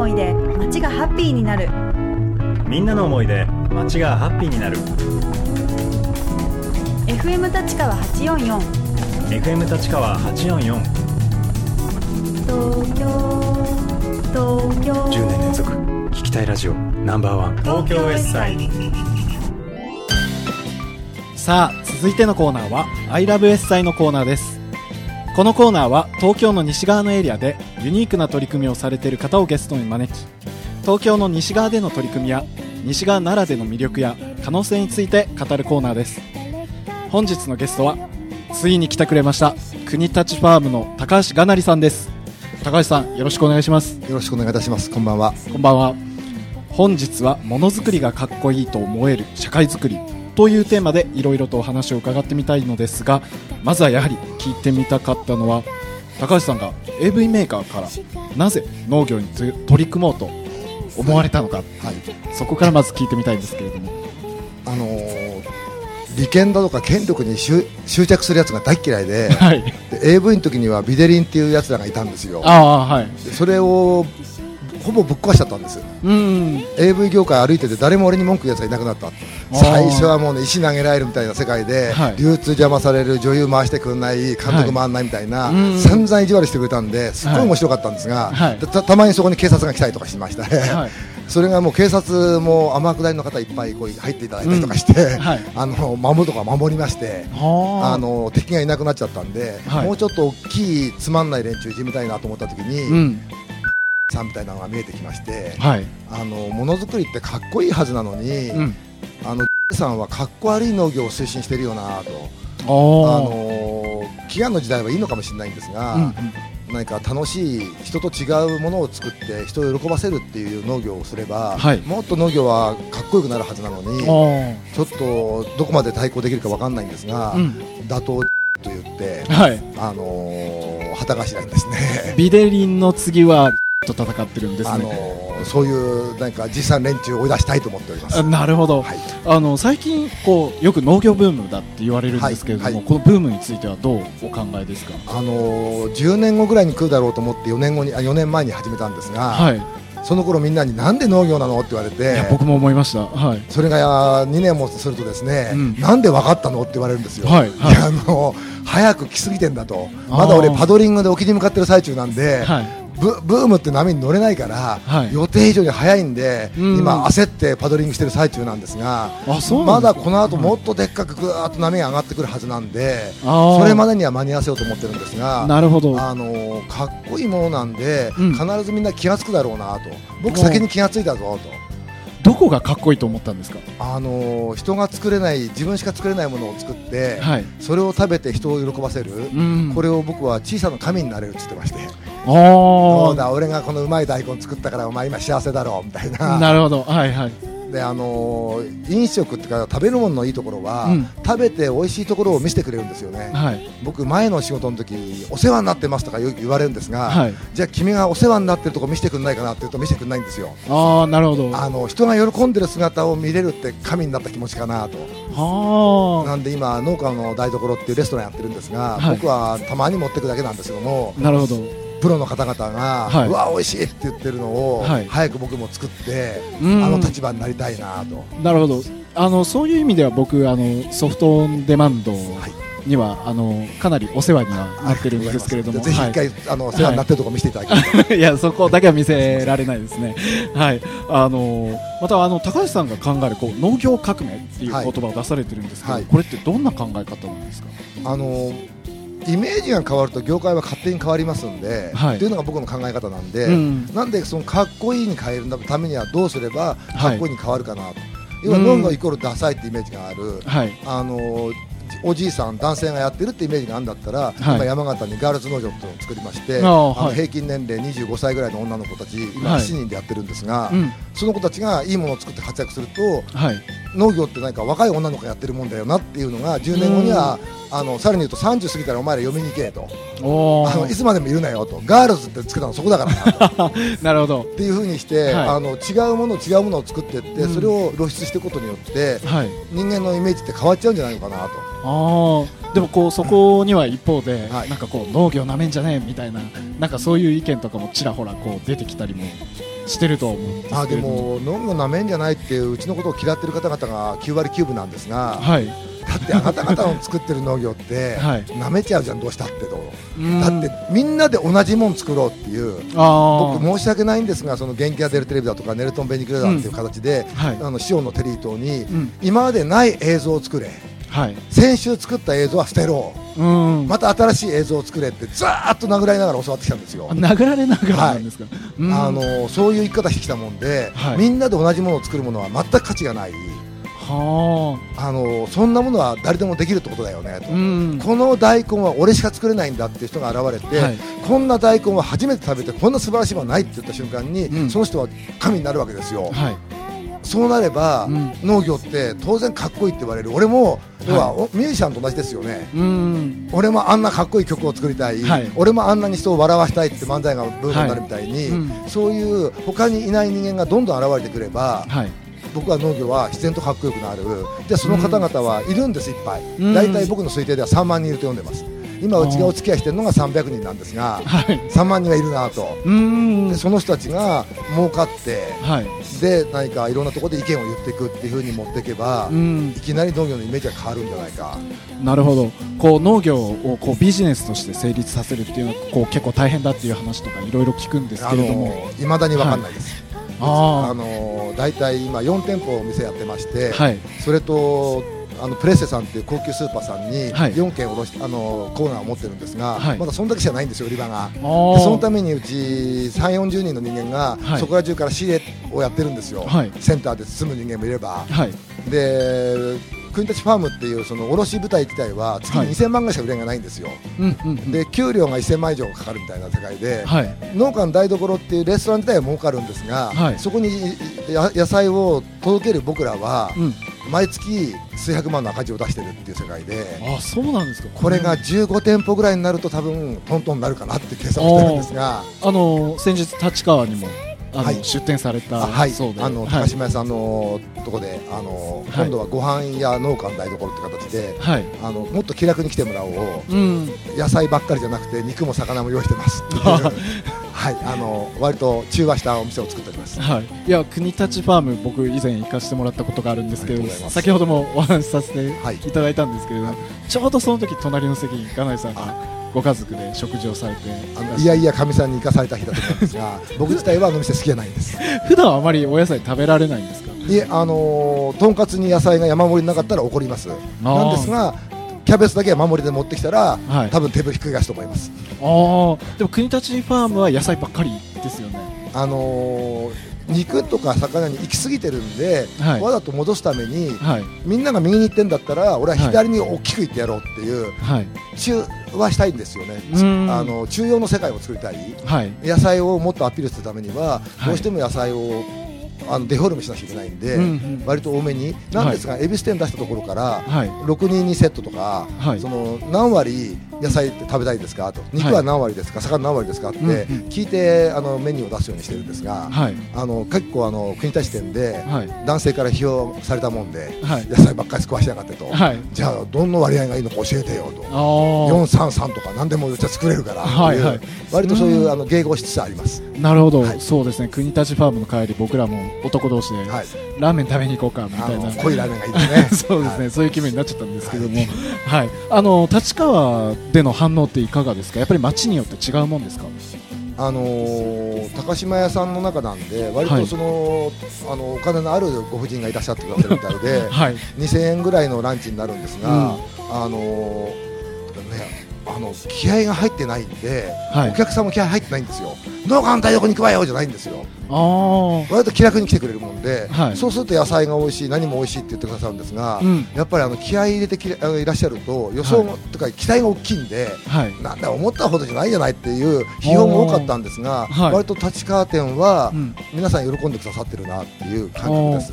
思いで街がハッピーになる。みんなの思いで街がハッピーになる。FM 立川844 FM 立川844東京東京。10年連続。聞きたいラジオ。ナンバーワン。東京 S サイ。ドさあ続いてのコーナーは「ILOVES 祭」のコーナーですこのコーナーは東京の西側のエリアでユニークな取り組みをされている方をゲストに招き東京の西側での取り組みや西側ならでの魅力や可能性について語るコーナーです。本日のゲストはついに来てくれました国立ファームの高橋がなりさんです。高橋さんよろしくお願いします。よろしくお願いいたします。こんばんは。こんばんは。本日はものづくりがかっこいいと思える社会づくりというテーマでいろいろとお話を伺ってみたいのですがまずはやはり聞いてみたかったのは高橋さんが AV メーカーからなぜ農業に取り組もうと思われたのか、はい。そこからまず聞いてみたいんですけれども。あのー利権だとか権力に執執着するやつが大っ嫌いではい。で AV の時にはビデリンっていうやつらがいたんですよ。はい。でそれをほぼぶっ壊しちゃったんですうん。AV 業界歩いてて誰も俺に文句言うやつがいなくなった。最初はもうね石投げられるみたいな世界で、はい。流通邪魔される女優回してくんない監督回んないみたいな、うん。散々意地悪してくれたんですっごい面白かったんですが、はい。でたたまにそこに警察が来たりとかしました。ね、はい。それがもう警察も天下りの方いっぱいこう入っていただいたりとかして、うんはい。あの守るとか守りまして。はあの敵がいなくなっちゃったんで、はい。もうちょっと大きいつまんない連中いじめたいなと思った時に、うんさんみたいなのが見えてきまして、はい。あのものづくりってかっこいいはずなのに、うん。あのさんはかっこ悪い農業を推進してるよなと、ああの飢餓の時代はいいのかもしれないんですが、あうん。何か楽しい人と違うものを作って人を喜ばせるっていう農業をすれば、はい。もっと農業はかっこよくなるはずなのに、うんちょっとどこまで対抗できるかわかんないんですが、うん。打倒と言って、はい。あのー、旗頭にですね。ビデリンの次はと戦ってるんですね、あのーそういうなんか実際連中を追い出したいと思っております。あなるほど、はい。あの最近こうよく農業ブームだって言われるんですけれども、はい。はい。このブームについてはどうお考えですか？あのー、10年後ぐらいに来るだろうと思って4年後にあ4年前に始めたんですが、はい、いその頃みんなになんで農業なのって言われてや僕も思いました。はい。それが2年もするとですね、うん。なんで分かったのって言われるんですよ、はい。はい。やあの早く来すぎてんだと。まだ俺パドリングで沖に向かってる最中なんで、はいブブームって波に乗れないから、はい。予定以上に早いんで、うん。今焦ってパドリングしてる最中なんですがまだこの後もっとでっかくぐーっと波が上がってくるはずなんでそれまでには間に合わせようと思ってるんですがなるほど。あのーかっこいいものなんで、うん。必ずみんな気がつくだろうなと。僕先に気がついたぞと。どこがかっこいいと思ったんですか？あのー人が作れない自分しか作れないものを作って、はい。それを食べて人を喜ばせる、うん。これを僕は小さな神になれるって言ってましてあそうあだ俺がこのうまい大根作ったからお前今幸せだろうみたいな。なるほどはいはい。であのー飲食っていうか食べるもののいいところは、うん。食べて美味しいところを見せてくれるんですよね、はい。僕前の仕事の時お世話になってますとかよく言われるんですが、はい。じゃあ君がお世話になってるとこ見せてくれないかなって言うと見せてくれないんですよ。ああなるほど。あの人が喜んでる姿を見れるって神になった気持ちかなと。はなんで今農家の台所っていうレストランやってるんですが、はい。僕はたまに持ってくだけなんですけどもあなるほどプロの方々が、はい。うわ美味しいって言ってるのを、はい。早く僕も作って、うん。あの立場になりたいなと、なるほど。あのそういう意味では僕あのソフトオンデマンドはい。には、あのかなりお世話にはなってるんですけれども、ぜひ一回、あの世話になってるところ見せていただきたい、はい、いやそこだけは見せられないですね。はい、あのまたあの高橋さんが考えるこう農業革命っていう言葉を出されてるんですけど、はい。これってどんな考え方なんですか？あのイメージが変わると業界は勝手に変わりますんで、はい。っていうのが僕の考え方なんで、うん。なんでそのかっこいいに変えるためにはどうすればはいかっこいいに変わるかなと、要は農業イコールダサいってイメージがある、はい。あのおじいさん、男性がやってるってイメージがあるんだったら、はい。今、山形にガールズ農場っていうのを作りまして、あの平均年齢25歳ぐらいの女の子たち、今、はい。7人でやってるんですが、うん。その子たちがいいものを作って活躍すると、はい農業って何か若い女の子がやってるもんだよなっていうのが、10年後には、あのさらに言うと30過ぎたらお前ら読みに行けと、おあのいーつまでもいるなよと、ガールズってつけたのそこだから なるほど。っていうふうにして、はい。あの違うもの違うものを作っていって、うん。それを露出していくことによってはい。人間のイメージって変わっちゃうんじゃないのかなと。ああでもこうそこには一方で、はい。なんかこう農業なめんじゃねえみたいななんかそういう意見とかもちらほらこう出てきたりもしてると思うんですあでも農業なめんじゃないっていううちのことを嫌ってる方々が9割9分なんですが、はい。だってあなた方の作ってる農業って、はい。なめちゃうじゃんどうしたってと、うん。だってみんなで同じもん作ろうっていうあ僕申し訳ないんですがその元気が出るテレビだとかネルトン・ベニクレダーっていう形で、はい。あのシオンのテリー島に、うん。今までない映像を作れ。はい。先週作った映像は捨てろうん。また新しい映像を作れってずーっと殴られながら教わってきたんですよ。あ。殴られながらなんですか、うん。あのそういう生き方してきたもんで、はい。みんなで同じものを作るものは全く価値がない。はあ。のそんなものは誰でもできるってことだよねあと、うん。この大根は俺しか作れないんだっていう人が現れて、はい。こんな大根は初めて食べてこんな素晴らしいものはないって言った瞬間に、うん。その人は神になるわけですよ、はいそうなれば、うん。農業って当然かっこいいって言われる。俺も要は、はい。おミュージシャンと同じですよね。うん。俺もあんなかっこいい曲を作りたい、はい。俺もあんなに人を笑わしたいって漫才がブームになるみたいに、はい。うん。そういう他にいない人間がどんどん現れてくれば、はい。僕は農業は自然とかっこよくなる。でその方々はいるんですいっぱい、うん。大体僕の推定では3万人いると読んでます今うちがお付き合いしてるのが300人なんですがはい。3万人はいるなと。うん。でその人たちが儲かってはい。で何かいろんなところで意見を言っていくっていうふうに持っていけば、うん。いきなり農業のイメージが変わるんじゃないか。なるほど。こう農業をこうビジネスとして成立させるっていうのはこう結構大変だっていう話とかいろいろ聞くんですあけれども。の未だに分かんないです、ああの大体今4店舗お店やってまして、はい。それとあのプレッセさんっていう高級スーパーさんにはい。4軒卸しあのコーナーを持ってるんですが、はい。まだそんだけじゃないんですよ売り場が。そのためめにうち3、40人の人間が、はい。そこら中から仕入れをやってるんですよ、はい。センターで包む人間もいれば、はい。で国立ファームっていうその卸部隊自体は月はい。に2000万ぐらいしか売り上げがないんですよ、うんうんうん。で給料が1000万以上かかるみたいな世界で、はい。農家の台所っていうレストラン自体は儲かるんですが、はい。そこにや野菜を届ける僕らは、うん。毎月数百万の赤字を出してるっていう世界で。あそうなんですか。これが15店舗ぐらいになると多分トントンになるかなって計算をしてるんですが、あの先日立川にもはい。出店されたあはい。そうで。あのはい。高島屋さんのとこであの、はい。今度はご飯屋農家の台所って形ではい。あのもっと気楽に来てもらおう。うん。野菜ばっかりじゃなくて肉も魚も用意してます。っていうはい。あの割と中和したお店を作っております。はい、いや国立ファーム僕以前行かせてもらったことがあるんですけれど先ほどもお話しさせてはい。いただいたんですけれど、ちょうどその時隣の席に金井さんがご家族で食事をされてあのいやいやかみさんに生かされた日だと思うんですが 僕自体はあの店好きじゃないんです。普段あまりお野菜食べられないんですか？いえあのーとんかつに野菜が山盛りなかったら怒ります。なんですがキャベツだけは守りで持ってきたら、はい。多分テーブルひっくり返すと思います。あー。でも国立ファームは野菜ばっかりですよね。あのー肉とか魚に行き過ぎてるんで、はい。わざと戻すためにはい。みんなが右に行ってんだったら俺は左に大きく行ってやろうっていう、はい。中和したいんですよね。うん。あの中央の世界を作りたい。はい。野菜をもっとアピールするためには、はい。どうしても野菜をあのデフォルメしなきゃいけないんで、うん。うん割と多めに。なんですが、恵比寿店出したところから、はい。622セットとか、はい。その何割野菜って食べたいですか？と。肉は何割ですか、魚何割ですか？って聞いてあのメニューを出すようにしてるんですが、はい。あの結構あの国立店ではい。男性から批評されたもんで、はい。野菜ばっかり食わしやがってと、はい。じゃあどんな割合がいいのか教えてよと。あー。433とか何でもうちは作れるから。はいはい。割とそういう、うんあの迎合しつつあります。なるほど、はい。そうですね。国立ファームの帰り僕らも男同士ではい、ラーメン食べに行こうかみあたいな。の濃いラーメンがいいですね。そうですね、はい。そういう気分になっちゃったんですけども、はい、あの立川での反応っていかがですか、やっぱり街によって違うもんですか？あのー高島屋さんの中なんで割はい。とその、あのお金のあるご婦人がいらっしゃってくださるみたいで はい、2000円ぐらいのランチになるんですが、あのーねあの気合が入ってないんで、はい。お客さんも気合入ってないんですよ農家の台所に行くわよじゃないんですよ。ああ、割と気楽に来てくれるもんで、はい。そうすると野菜が美味しい何も美味しいって言ってくださるんですが、うん、やっぱりあの気合い入れてきあのいらっしゃると予想も、とか期待が大きいんではい、なんだ思ったほどじゃないじゃないっていう批評も多かったんですが、はい。割と立川店はうん、皆さん喜んでくださってるなっていう感覚です。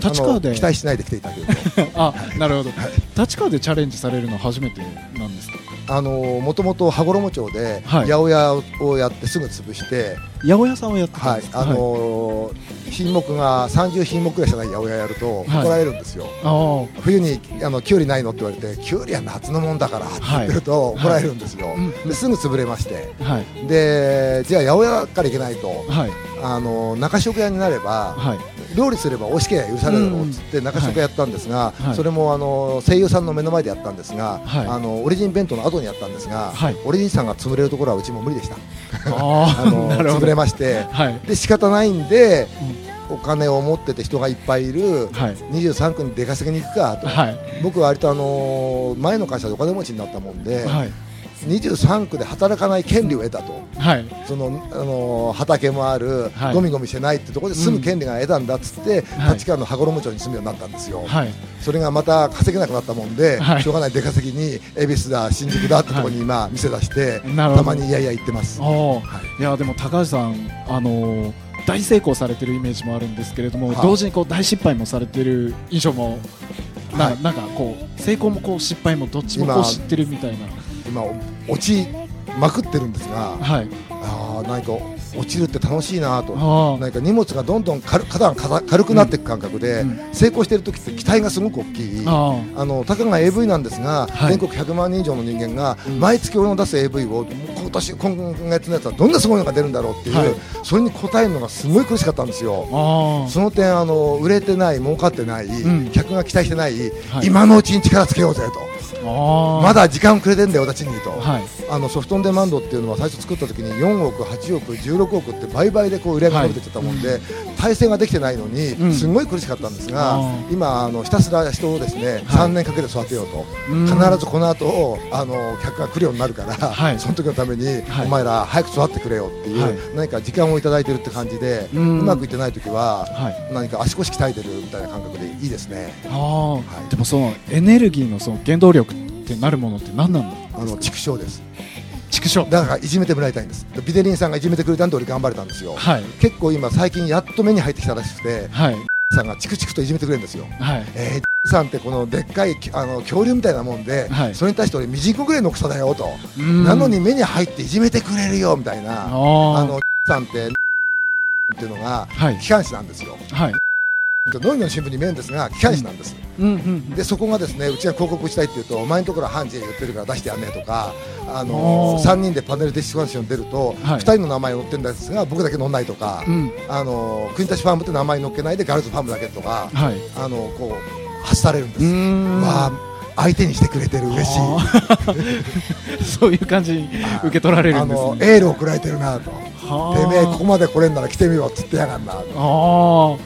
立川で？期待しないで来ていただけると。あ、なるほど、立川でチャレンジされるの初めてなんですか？あのもともと羽衣町ではい。八百屋をやってすぐ潰して、八百屋さんをやって。はい。あの品目が30品目ぐらいしかない八百屋やるとはい。怒られるんですよ、あ冬にあのキュウリないのって言われてキュウリは夏のもんだからって言ってると怒られるんですよ、うん。ですぐ潰れまして。あ、はい、でじゃあ八百屋から行けないと。はい、あの中食屋になればはい料理すれば美味しければ許されるだろうっつって中食屋やったんですが、はい。それもあの声優さんの目の前でやったんですが、はい。あのオリジン弁当の後にやったんですが、はい。オリジンさんが潰れるところはうちも無理でした。あ あの 潰れまして。はい。で仕方ないんで、お金を持ってて人がいっぱいいるはい。23区に出稼ぎに行くかと、はい。僕は割とあの前の会社でお金持ちになったもんで、はい23区で働かない権利を得たと。はい。そのあの畑もある、はい。ゴミゴミしてないってところで住む権利が得たんだっつって、はい。立川の羽衣町に住むようになったんですよ、はい。それがまた稼げなくなったもんで、はい。しょうがない出稼ぎに恵比寿だ新宿だってところに今店出して、たまにいやいや行ってます、い。いやでも高橋さんあのー大成功されてるイメージもあるんですけれども、はい。同時にこう大失敗もされてる印象もな,、はい。なんかこう成功もこう失敗もどっちもこう今知ってるみたいな今落ちまくってるんですが、はい。あー何か落ちるって楽しいなと。あ何か荷物がどんどん軽肩が軽軽くなっていく感覚で、うん。成功している時って期待がすごく大きい、ああのたかが AV なんですが、はい。全国100万人以上の人間がうん。毎月俺の出す AV を今年今月のやつはどんなすごいのが出るんだろうっていう、はい。それに応えるのがすごい苦しかったんですよ。あその点あの売れてない儲かってない、ん。客が期待してない、はい。今のうちに力つけようぜと。あまだ時間くれてんだよ私にと、はい。あのソフトオンデマンドっていうのは最初作った時に4億、8億、16億って倍々でこう売り上げが伸びていっちゃったもんで、体制ができてないのに、うん。すごい苦しかったんですが、今あのひたすら人をですね、3年かけて育てようと、うん。必ずこの後あの客が来るようになるから、はい。その時のために、はい。お前ら早く育ってくれよっていう、はい。何か時間をいただいてるって感じで、ううんまくいってない時は、はい。何か足腰鍛えてるみたいな感覚でいいですね。はい。でもそのエネルギーのその原動力ってなるものって何なんだ？あの畜生です畜生。だからいじめてもらいたいんです。ビデリンさんがいじめてくれたんで俺頑張れたんですよ。はい。結構今最近やっと目に入ってきたらしくてはい。さんがチクチクといじめてくれるんですよ。はい。えー、さんってこのでっかいあの恐竜みたいなもんで、はい。それに対して俺ミジンコぐらいの草だよと、うん。なのに目に入っていじめてくれるよみたいなあのさんってっていうのがはい機関士なんですよはい農業の新聞に見えるんですが機関士なんです、うんうんでそこがですねうちが広告したいって言うとお前のところは判事言ってるから出してやんねえとかあのおー。3人でパネルディスカッション出ると、はい。2人の名前載ってるんですが僕だけ載んないとか、うん。あの国立ファームって名前載っけないでガールズファームだけとかはい。あのこう発されるんです、うーん。まあ相手にしてくれてる嬉しい。そういう感じに受け取られるあんですね。のエールをくられてるなと。はあ。てめえここまで来れんなら来てみろっつってやがんなあ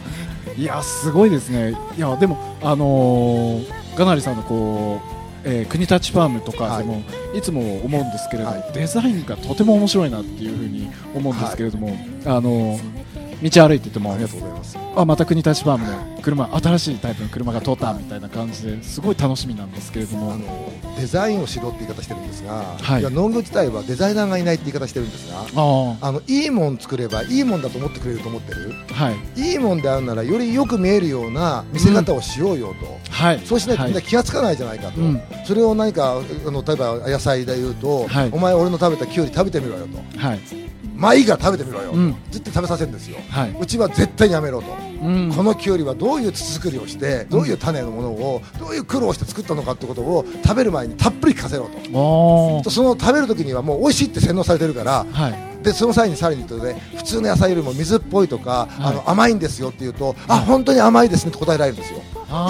いやすごいですね。いやでもあのー、ガナリさんのこう、えー国立ファームとかでも、い、つも思うんですけれども、はい。デザインがとても面白いなっていうふうに思うんですけれども、あのー道歩いててもありがとうございますあまた国立ファームの車新しいタイプの車が通ったみたいな感じですごい楽しみなんですけれども。あのデザインをしろって言い方してるんですが、はい。いや農業自体はデザイナーがいないって言い方してるんですがああ。のいいもん作ればいいもんだと思ってくれると思ってるあはい。いいもんであるならよりよく見えるような見せ方をしようよと、はいそうしないとみんなは気がつかないじゃないかと、うん。それを何かあの例えば野菜で言うと、はい。お前俺の食べたきゅうり食べてみろよと。はいまあいいから食べてみろよ、うん。ずっと食べさせるんですよ。はい。うちは絶対にやめろと、うん。このきゅうりはどういう土作りをしてどういう種のものをどういう苦労して作ったのかってことを食べる前にたっぷり聞かせろと。その食べる時にはもう美味しいって洗脳されてるからはいでその際にさらに言うとね普通の野菜よりも水っぽいとか、あの甘いんですよって言うと、あ本当に甘いですねって答えられるんですよ。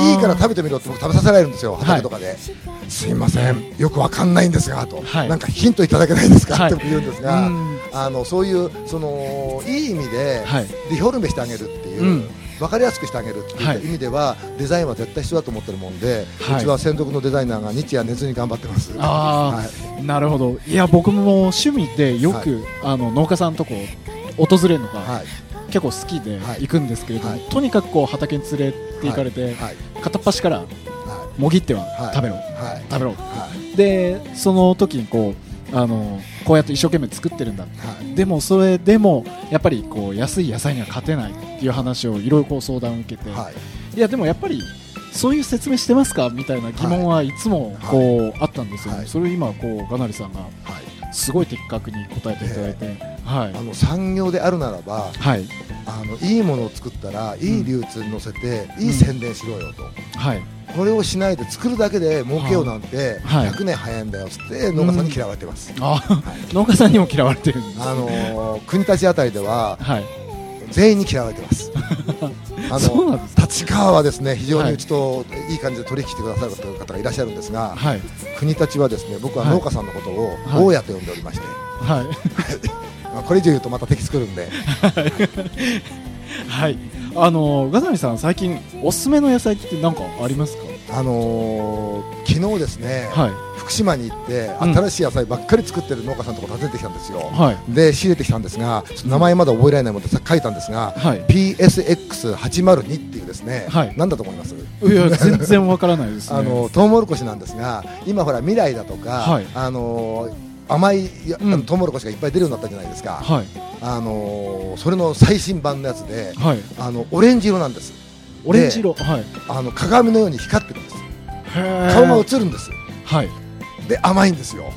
いいから食べてみろって僕食べさせられるんですよ畑とかで、すいません。よくわかんないんですがと、はい。なんかヒントいただけないですか、はい。って言うんですが、うん。あのそういうそのいい意味ではい。リフォルメしてあげるっていう、うん分かりやすくしてあげるってはい。いう意味では、デザインは絶対必要だと思ってるもんで、はい。うちは専属のデザイナーが日夜寝ずに頑張ってます。はい。なるほど。いや僕も趣味でよく、あの農家さんとこ訪れるのがはい。結構好きではい。行くんですけれども、はい。とにかくこう畑に連れて行かれて、はい。片っ端からはもぎってははい。食べろ、はい。食べろ。はい。でその時にこうあのこうやって一生懸命作ってるんだ。はいでもそれでもやっぱりこう安い野菜には勝てないっていう話をいろいろこう相談を受けて、はい。いやでもやっぱりそういう説明してますか？みたいな疑問はい。つもこう、あったんですよ、はい。それを今こうガナリさんがはい。すごい的確に答えていただいて、はい。あの産業であるならばはい。あのいいものを作ったらいい流通に乗せて、いい宣伝しろよと、はい。これをしないで作るだけで儲けようなんてはい。100年早いんだよっつって農家さんに嫌われてます、あ農家さんにも嫌われてるんです、ね、あのー国立あたりでははい。全員に嫌われてます。あの立川はですね非常はいにうちといい感じで取引してくださる方がいらっしゃるんですが、はい。国立はですね僕ははい。農家さんのことをはい。大家と呼んでおりまして、はい。まあこれ以上言うとまた敵作るんで、はい。あのガザミさん最近おすすめの野菜って何かありますか？あのー昨日ですね、はい。福島に行ってうん。新しい野菜ばっかり作ってる農家さんのとこ訪ねてきたんですよ。はい。で仕入れてきたんですが名前まだ覚えられないものでさ書いたんですが、はい。PSX802 っていうですね、はい。なんだと思います？いや全然わからないですね。あのトウモロコシなんですが今ほら未来だとか、はい。あの甘いやうん。トウモロコシがいっぱい出るようになったじゃないですか、はい。あのそれの最新版のやつではい。あのオレンジ色なんですオレンジ色。はい。あの鏡のように光ってるんです。へ顔がー映るんですはい。で甘いんですよ。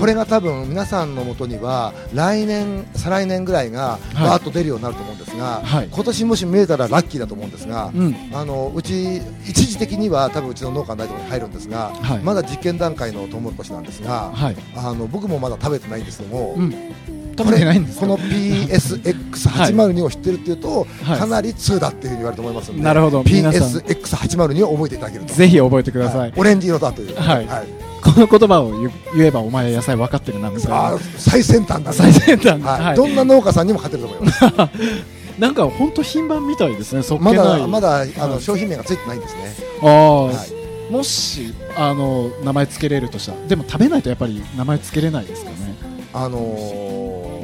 これが多分皆さんのもとには来年再来年ぐらいがはい。バーッと出るようになると思うんですが、はい。今年もし見えたらラッキーだと思うんですが、うん。あのうち一時的には多分うちの農家のないところに入るんですが、はい。まだ実験段階のトウモロコシなんですが、はい。あの僕もまだ食べてないんですけども、うん食べてないんですかこの PSX802 を知ってるっていうと、はい。かなり2だっていうふうに言われると思いますので、なるほど。皆さん。PSX802 を覚えていただけると。ぜひ覚えてください、はい。オレンジ色だという、はい。この言葉を言言えばお前野菜分かってるなみたいな。最先端だね。最先端。はい。はい。どんな農家さんにも勝てると思います？なんか本当品番みたいですね。まだまだあの、はい商品名がついてないんですね、ああ、はい。もしあの名前つけれるとしたら。でも食べないとやっぱり名前つけれないですかねあのー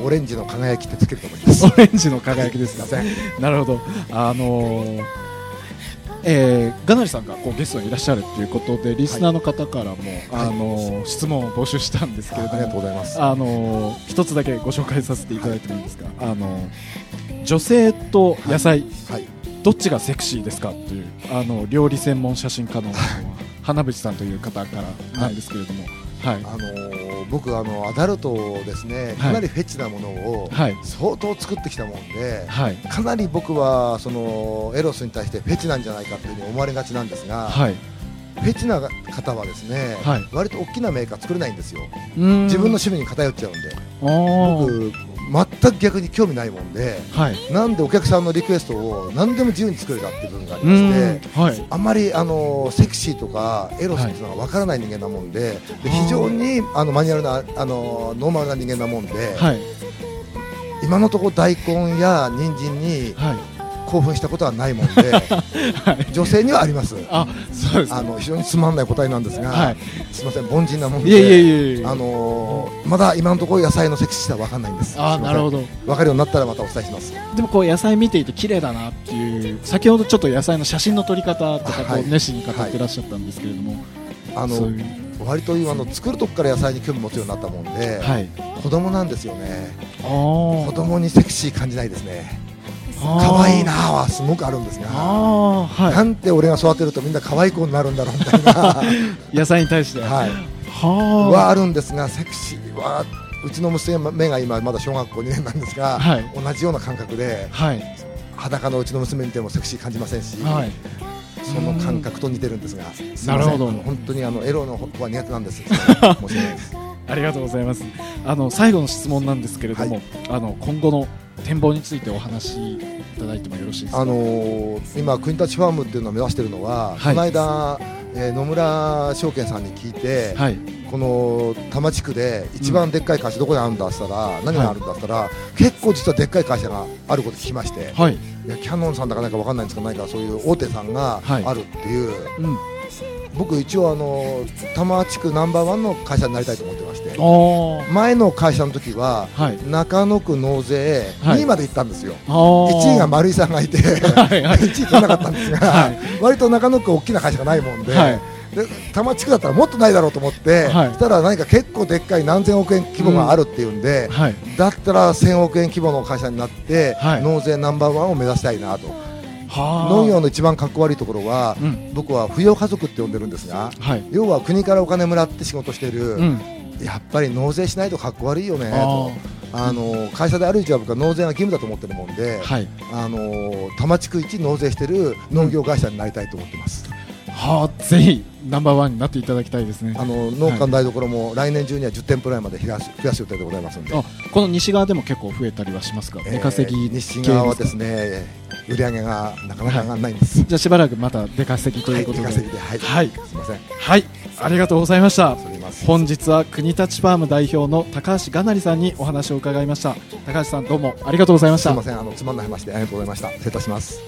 オレンジの輝きってつけると思います。オレンジの輝きですか？なるほど。あのーえーガナリさんがこうゲストにいらっしゃるということでリスナーの方からも、あのー質問を募集したんですけれどありがとうもございます。あのー一つだけご紹介させていただいてもいいですか、あのー女性と野菜、はい。どっちがセクシーですかというあの料理専門写真家の花淵さんという方からなんですけれども、はいあのー僕あのアダルトをですねかなりフェチなものをはい。相当作ってきたもんで、はい。かなり僕はそのエロスに対してフェチなんじゃないかというふうに思われがちなんですが、はい。フェチな方はですね、はい。割と大きなメーカー作れないんですよ、自分の趣味に偏っちゃうんで、僕、全く逆に興味ないもんで、はい。なんでお客さんのリクエストを何でも自由に作れたっていう部分がありうまして。はい。あんまりあのセクシーとかエロスっていうのがわからない人間なもんで,、で非常にあのマニュアルなあのノーマルな人間なもんで、はい。今のところ大根や人参にはい興奮したことはないもんで、女性にはあります。あそうですあの非常につまんない答えなんですが、はい。すみません凡人なもんでいえいえいえいえ。あのーまだ今のところ野菜のセクシーさは分かんないんです。あーなるほど。ど分かるようになったらまたお伝えします。でもこう野菜見ていて綺麗だなっていう先ほどちょっと野菜の写真の撮り方とかこはい。う熱心に語ってらっしゃったんですけれども、あのそういう。割と今あの作るとこから野菜に興味持つようになったもんで、はい。子供なんですよね。あ子供にセクシー感じないですね可愛いなーはすごくあるんですがはなんて俺が育てるとみんな可愛い子になるんだろうみたいな、は い野菜に対して。い、ははあ。あ。るんですがセクシーはうちの娘が今まだ小学校2年なんですが、はい同じような感覚ではい裸のうちの娘見てもセクシー感じませんし、はいその感覚と似てるんですが、すなるほど本当にあ。のエロの方は苦手なんです。申し訳ないです。ありがとうございます。あの最後の質問なんですけれども、はあの今後の展望についてお話しいただいてもよろしいですか？あのー今国立ファームっていうのを目指しているのは、はい。この間、えー野村証券さんに聞いて、はい。この多摩地区で一番でっかい会社どこにあるんだっったら、何があるんだったら、結構実はでっかい会社があること聞きまして、はい。いやキャノンさんだかなんかわかんないんですけど、何かそういう大手さんがはい。あるっていう、うん。僕一応あの多摩地区ナンバーワンの会社になりたいと思っ前の会社の時は、はい。中野区納税はい。2位まで行ったんですよ、あ1位が丸井さんがいて、は いはい。1位取れなかったんですが、はい。割と中野区大きな会社がないもんで、はい。で多摩地区だったらもっとないだろうと思って、はい。そしたら何か結構でっかい何千億円規模があるっていうんで、はい。だったら1000億円規模の会社になって、はい。納税ナンバーワンを目指したいなと、はあ。農業の一番かっこ悪いところは、うん。僕は扶養家族って呼んでるんですが、はい。要は国からお金もらって仕事してる、うんやっぱり納税しないとかっこ悪いよね。あと。あの会社である以上は僕は納税が義務だと思ってるもんで、はい。あの多摩地区一納税してる農業会社になりたいと思ってます。はあぜひナンバーワンになっていただきたいですね。あの農家の台所も来年中には10店舗ぐらいまで増やし増やす予定でございますので、あこの西側でも結構増えたりはしますか、えー出稼ぎ西側はですねね売り上げがなかなか上がらないんです、じゃあしばらくまた出稼ぎということで。はい、出稼ぎではい、はい。すみません。はい。ありがとうございましたません本日は国立ファーム代表の高橋がなりさんにお話を伺いました。高橋さんどうもありがとうございました。すみませんあのつまんない話でありがとうございました。失礼いたします